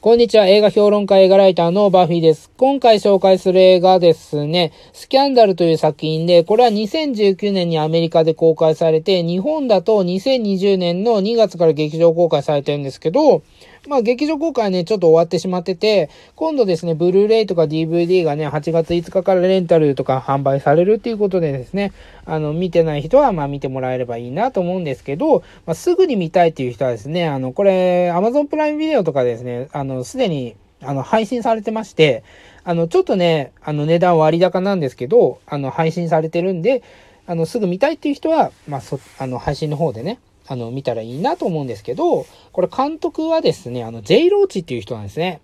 こんにちは。映画評論家、映画ライターのバフィーです。今回紹介する映画ですね、スキャンダルという作品で、これは2019年にアメリカで公開されて、日本だと2020年の2月から劇場公開されてるんですけど、まあ劇場公開ね、ちょっと終わってしまってて、今度ですね、ブルーレイとか DVD がね、8月5日からレンタルとか販売されるっていうことでですね、あの、見てない人は、まあ見てもらえればいいなと思うんですけど、まあすぐに見たいっていう人はですね、あの、これ、Amazon プライムビデオとかですね、あの、すでに、あの、配信されてまして、あの、ちょっとね、あの、値段割高なんですけど、あの、配信されてるんで、あの、すぐ見たいっていう人は、まあ、そ、あの、配信の方でね、あの、見たらいいなと思うんですけど、これ監督はですね、あの、J ローチっていう人なんですね。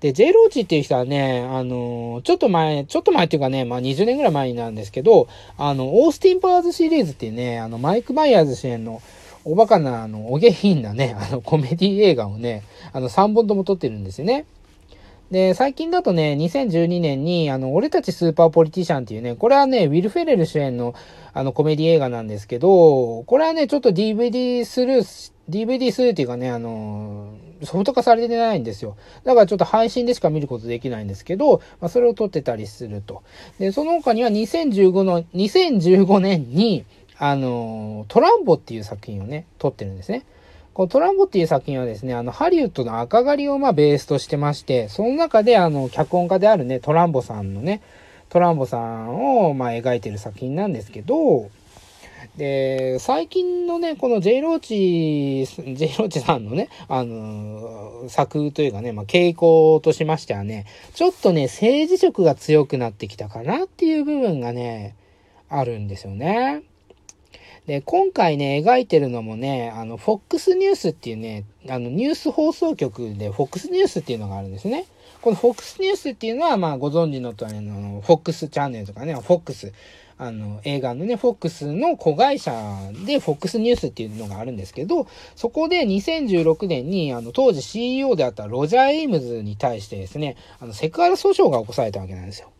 で、J ローチっていう人はね、あの、ちょっと前、ちょっと前っていうかね、まあ20年ぐらい前なんですけど、あの、オースティン・パワーズシリーズっていうね、あの、マイク・マイヤーズ主演の、おバカな、あの、お下品なね、あの、コメディ映画をね、あの、3本とも撮ってるんですよね。で、最近だとね、2012年に、あの、俺たちスーパーポリティシャンっていうね、これはね、ウィル・フェレル主演の、あの、コメディ映画なんですけど、これはね、ちょっと DVD スルー、DVD スルーっていうかね、あの、ソフト化されてないんですよ。だからちょっと配信でしか見ることできないんですけど、まあ、それを撮ってたりすると。で、その他には2015の、2015年に、あの、トランボっていう作品をね、撮ってるんですね。このトランボっていう作品はですね、あの、ハリウッドの赤狩りをまあベースとしてまして、その中であの、脚本家であるね、トランボさんのね、トランボさんをまあ描いてる作品なんですけど、で、最近のね、この J ローチ、J ローチさんのね、あのー、作というかね、まあ、傾向としましてはね、ちょっとね、政治色が強くなってきたかなっていう部分がね、あるんですよね。で、今回ね、描いてるのもね、あの、FOX ニュースっていうね、あの、ニュース放送局で FOX ニュースっていうのがあるんですね。この FOX ニュースっていうのは、まあ、ご存知の通りの、FOX チャンネルとかね、FOX、あの、映画のね、FOX の子会社で FOX ニュースっていうのがあるんですけど、そこで2016年に、あの、当時 CEO であったロジャー・エイルズに対してですね、あの、セクハラ訴訟が起こされたわけなんですよ。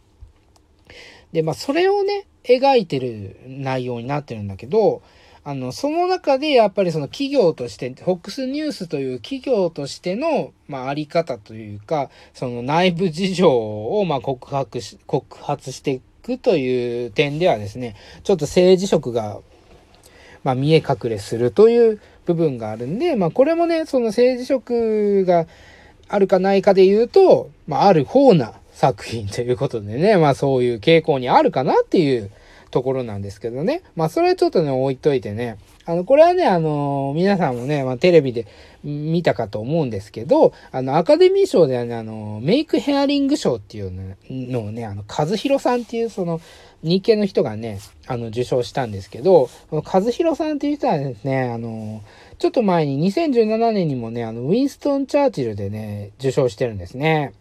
で、まあ、それをね、描いてる内容になってるんだけど、あの、その中でやっぱりその企業として、FOX ニュースという企業としての、まあ、あり方というか、その内部事情を、まあ、告白し、告発していくという点ではですね、ちょっと政治色が、まあ、見え隠れするという部分があるんで、まあ、これもね、その政治色があるかないかで言うと、まあ、ある方な作品ということでね、まあそういう傾向にあるかなっていうところなんですけどね。まあそれはちょっとね、置いといてね。あの、これはね、あの、皆さんもね、まあテレビで見たかと思うんですけど、あの、アカデミー賞ではね、あの、メイクヘアリング賞っていうのをね、あの、和弘さんっていうその、日系の人がね、あの、受賞したんですけど、この和弘さんっていう人はですね、あの、ちょっと前に2017年にもね、あの、ウィンストン・チャーチルでね、受賞してるんですね。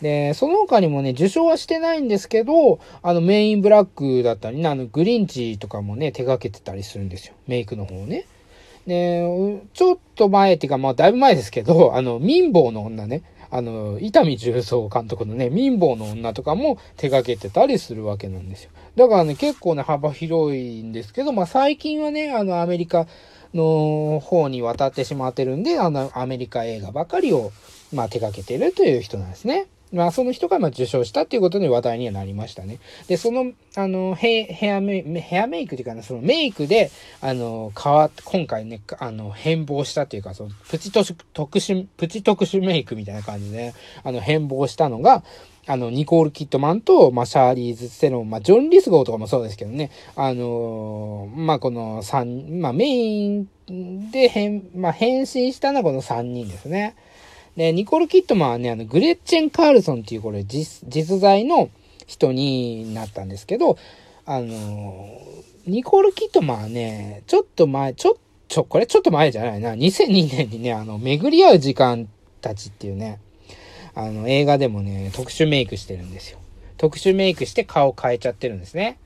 で、その他にもね、受賞はしてないんですけど、あの、メインブラックだったりね、あの、グリンチとかもね、手掛けてたりするんですよ。メイクの方ね。で、ちょっと前っていうか、まあ、だいぶ前ですけど、あの、民房の女ね、あの、伊丹十三監督のね、民房の女とかも手掛けてたりするわけなんですよ。だからね、結構ね、幅広いんですけど、まあ、最近はね、あの、アメリカの方に渡ってしまってるんで、あの、アメリカ映画ばかりを、まあ、手掛けてるという人なんですね。まあ、その人がま受賞したっていうことで話題にはなりましたね。で、その、あの、ヘヘアメイヘアメイクっていうかな、そのメイクで、あの、変わって、今回ね、あの、変貌したっていうか、その、プチ特殊、プチ特殊メイクみたいな感じで、あの、変貌したのが、あの、ニコール・キットマンと、まあ、シャーリーズ・セロン、まあ、ジョン・リスゴーとかもそうですけどね、あのー、まあ、この3、まあ、メインで変、まあ、変身したのはこの3人ですね。で、ニコル・キットマンはね、あの、グレッチェン・カールソンっていうこれ実、実在の人になったんですけど、あの、ニコル・キットマンはね、ちょっと前、ちょ、ちょ、これちょっと前じゃないな、2002年にね、あの、巡り合う時間たちっていうね、あの、映画でもね、特殊メイクしてるんですよ。特殊メイクして顔変えちゃってるんですね。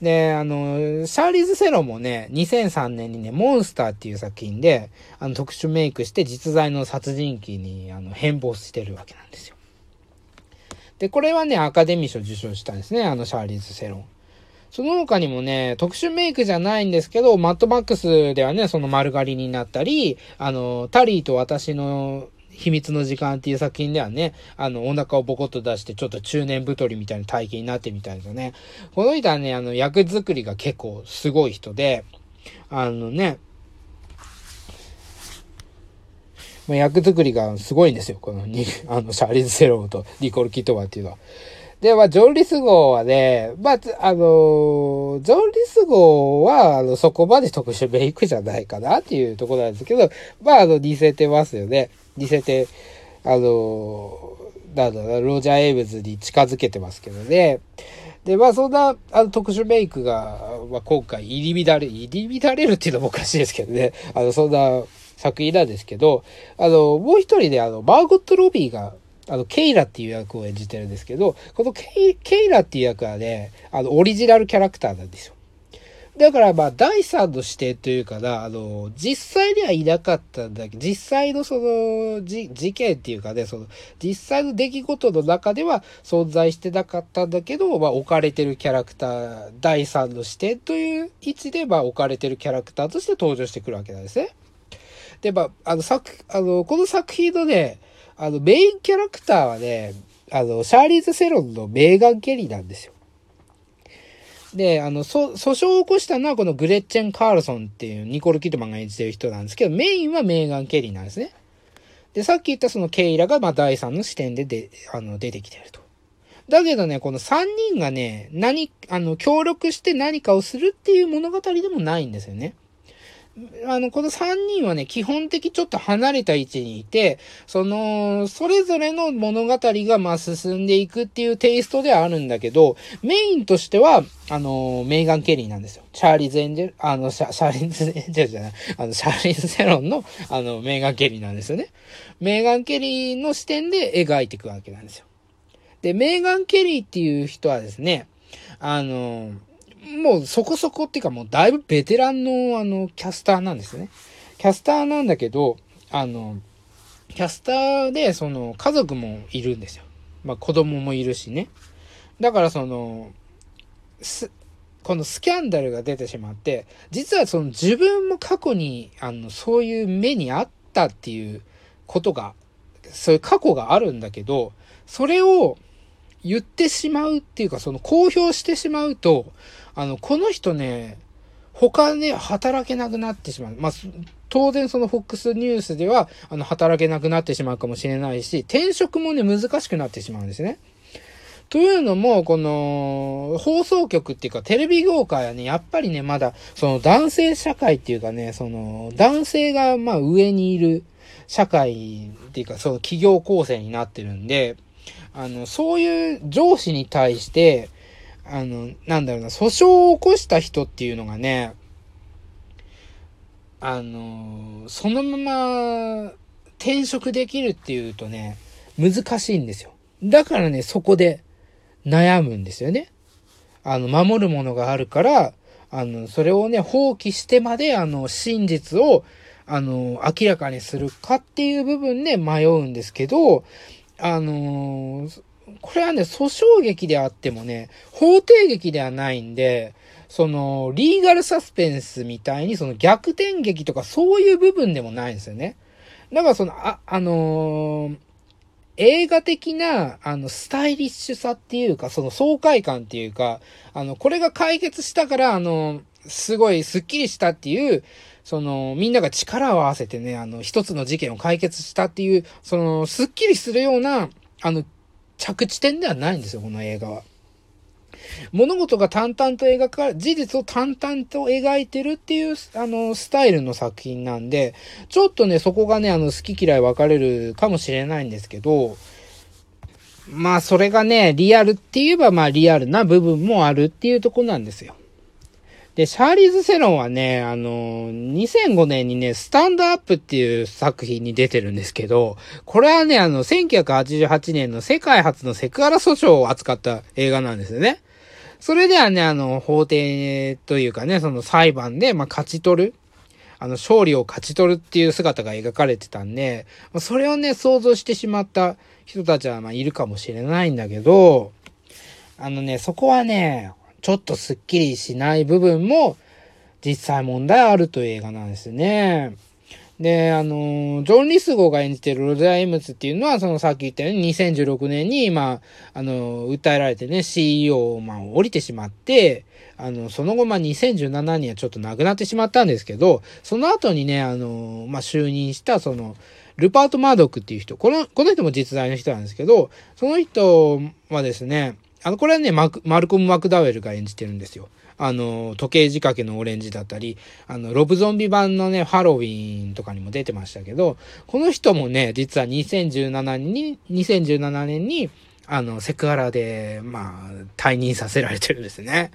で、あの、シャーリーズ・セロもね、2003年にね、モンスターっていう作品で、あの、特殊メイクして実在の殺人鬼に、あの、変貌してるわけなんですよ。で、これはね、アカデミー賞受賞したんですね、あの、シャーリーズ・セロン。その他にもね、特殊メイクじゃないんですけど、マットマックスではね、その丸刈りになったり、あの、タリーと私の秘密の時間っていう作品ではね、あの、お腹をボコッと出して、ちょっと中年太りみたいな体型になってみたいですよね。この人はね、あの、役作りが結構すごい人で、あのね、まあ、役作りがすごいんですよ。このに、あの、シャーリーズ・セローとニコル・キットマンっていうのは。で、まあ、ジョン・リス号はね、まあ、あの、ジョン・リス号は、あの、そこまで特殊メイクじゃないかなっていうところなんですけど、まあ、あの、似せてますよね。似せて、あの、なんだろうロジャー・エイブズに近づけてますけどね。で、まあ、そんな、あの、特殊メイクが、まあ、今回、入り乱れ、入り乱れるっていうのもおかしいですけどね。あの、そんな作品なんですけど、あの、もう一人で、あの、マーゴット・ロビーが、あの、ケイラっていう役を演じてるんですけど、このケイケイラっていう役はね、あの、オリジナルキャラクターなんですよ。だからまあ、第三の視点というかな、あの、実際にはいなかったんだけど、実際のその、じ、事件っていうかね、その、実際の出来事の中では存在してなかったんだけど、まあ、置かれてるキャラクター、第三の視点という位置で、まあ、置かれてるキャラクターとして登場してくるわけなんですね。で、まあ、あの、作、あの、この作品のね、あの、メインキャラクターはね、あの、シャーリーズ・セロンのメーガン・ケリーなんですよ。で、あの、訴訟を起こしたのはこのグレッチェン・カールソンっていうニコル・キッドマンが演じてる人なんですけど、メインはメーガン・ケリーなんですね。で、さっき言ったそのケイラが、まあ、第3の視点でで、あの、出てきてると。だけどね、この3人がね、何、あの、協力して何かをするっていう物語でもないんですよね。あの、この3人はね、基本的ちょっと離れた位置にいて、その、それぞれの物語がま進んでいくっていうテイストではあるんだけど、メインとしては、あの、メーガン・ケリーなんですよ。チャーリーズ・エンジェル、あの、シャシャーリーズ・エンジェルじゃない、あの、シャーリーズ・セロンの、あの、メーガン・ケリーなんですよね。メーガン・ケリーの視点で描いていくわけなんですよ。で、メーガン・ケリーっていう人はですね、あの、もうそこそこっていうかもうだいぶベテランのあの、キャスターなんですよね。キャスターなんだけど、あの、キャスターでその家族もいるんですよ。まあ子供もいるしね。だからその、す、このスキャンダルが出てしまって、実はその自分も過去に、あの、そういう目にあったっていうことが、そういう過去があるんだけど、それを言ってしまうっていうか、その公表してしまうと、あの、この人ね、他で働けなくなってしまう。まあ、当然その FOX ニュースでは、あの、働けなくなってしまうかもしれないし、転職もね、難しくなってしまうんですね。というのも、この、放送局っていうか、テレビ業界はね、やっぱりね、まだ、その男性社会っていうかね、その、男性が、まあ、上にいる社会っていうか、その企業構成になってるんで、あの、そういう上司に対して、あの、なんだろうな、訴訟を起こした人っていうのがね、あの、そのまま転職できるっていうとね、難しいんですよ。だからね、そこで悩むんですよね。あの、守るものがあるから、あの、それをね、放棄してまで、あの、真実を、あの、明らかにするかっていう部分で迷うんですけど、あのー、これはね、訴訟劇であってもね、法廷劇ではないんで、その、リーガルサスペンスみたいに、その逆転劇とかそういう部分でもないんですよね。だからその、あ、あのー、映画的な、あの、スタイリッシュさっていうか、その爽快感っていうか、あの、これが解決したから、あの、すごいスッキリしたっていう、その、みんなが力を合わせてね、あの、一つの事件を解決したっていう、その、スッキリするような、あの、着地点ではないんですよ、この映画は。物事が淡々と描かれ、事実を淡々と描いてるっていう、あの、スタイルの作品なんで、ちょっとね、そこがね、あの、好き嫌い分かれるかもしれないんですけど、まあ、それがね、リアルって言えば、まあ、リアルな部分もあるっていうとこなんですよ。で、シャーリーズ・セロンはね、あの、2005年にね、スタンドアップっていう作品に出てるんですけど、これはね、あの、1988年の世界初のセクハラ訴訟を扱った映画なんですよね。それではね、あの、法廷というかね、その裁判で、まあ、勝ち取る。あの、勝利を勝ち取るっていう姿が描かれてたんで、それをね、想像してしまった人たちは、まあ、いるかもしれないんだけど、あのね、そこはね、ちょっとスッキリしない部分も実際問題あるという映画なんですね。で、あの、ジョン・リスゴが演じてるロジャー・エムズっていうのは、そのさっき言ったように2016年に、まあ、あの、訴えられてね、CEO を、まあ、降りてしまって、あの、その後、まあ、2017年はちょっと亡くなってしまったんですけど、その後にね、あの、まあ、就任した、その、ルパート・マードックっていう人、この、この人も実在の人なんですけど、その人はですね、あの、これはね、マルコム・マクダウェルが演じてるんですよ。あの、時計仕掛けのオレンジだったり、あの、ロブゾンビ版のね、ハロウィーンとかにも出てましたけど、この人もね、実は2017年に、2017年に、あの、セクハラで、まあ、退任させられてるんですね。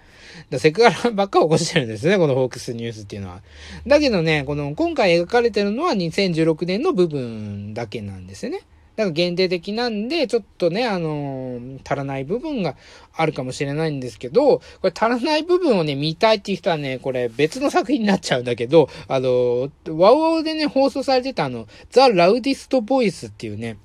だセクハラばっか起こしてるんですね、このフォークスニュースっていうのは。だけどね、この、今回描かれてるのは2016年の部分だけなんですよね。だか限定的なんで、ちょっとね、あのー、足らない部分があるかもしれないんですけど、これ足らない部分をね、見たいっていう人はね、これ別の作品になっちゃうんだけど、あのー、ワウワウでね、放送されてたあの、ザ・ラウディスト・ボイスっていうね、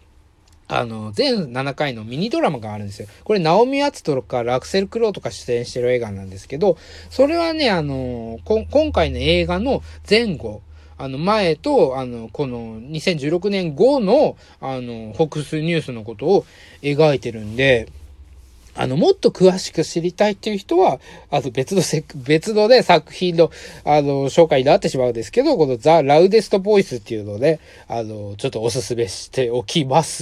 あの、全7回のミニドラマがあるんですよ。これ、ナオミ・アツトとかラクセル・クローとか出演してる映画なんですけど、それはね、あの、今回の映画の前後、あの、前と、あの、この2016年後の、あの、ホックスニュースのことを描いてるんで、あの、もっと詳しく知りたいっていう人は、あと別のせ、別のね、作品の、あの、紹介になってしまうんですけど、このザ・ラウデスト・ボイスっていうので、あの、ちょっとおすすめしておきます。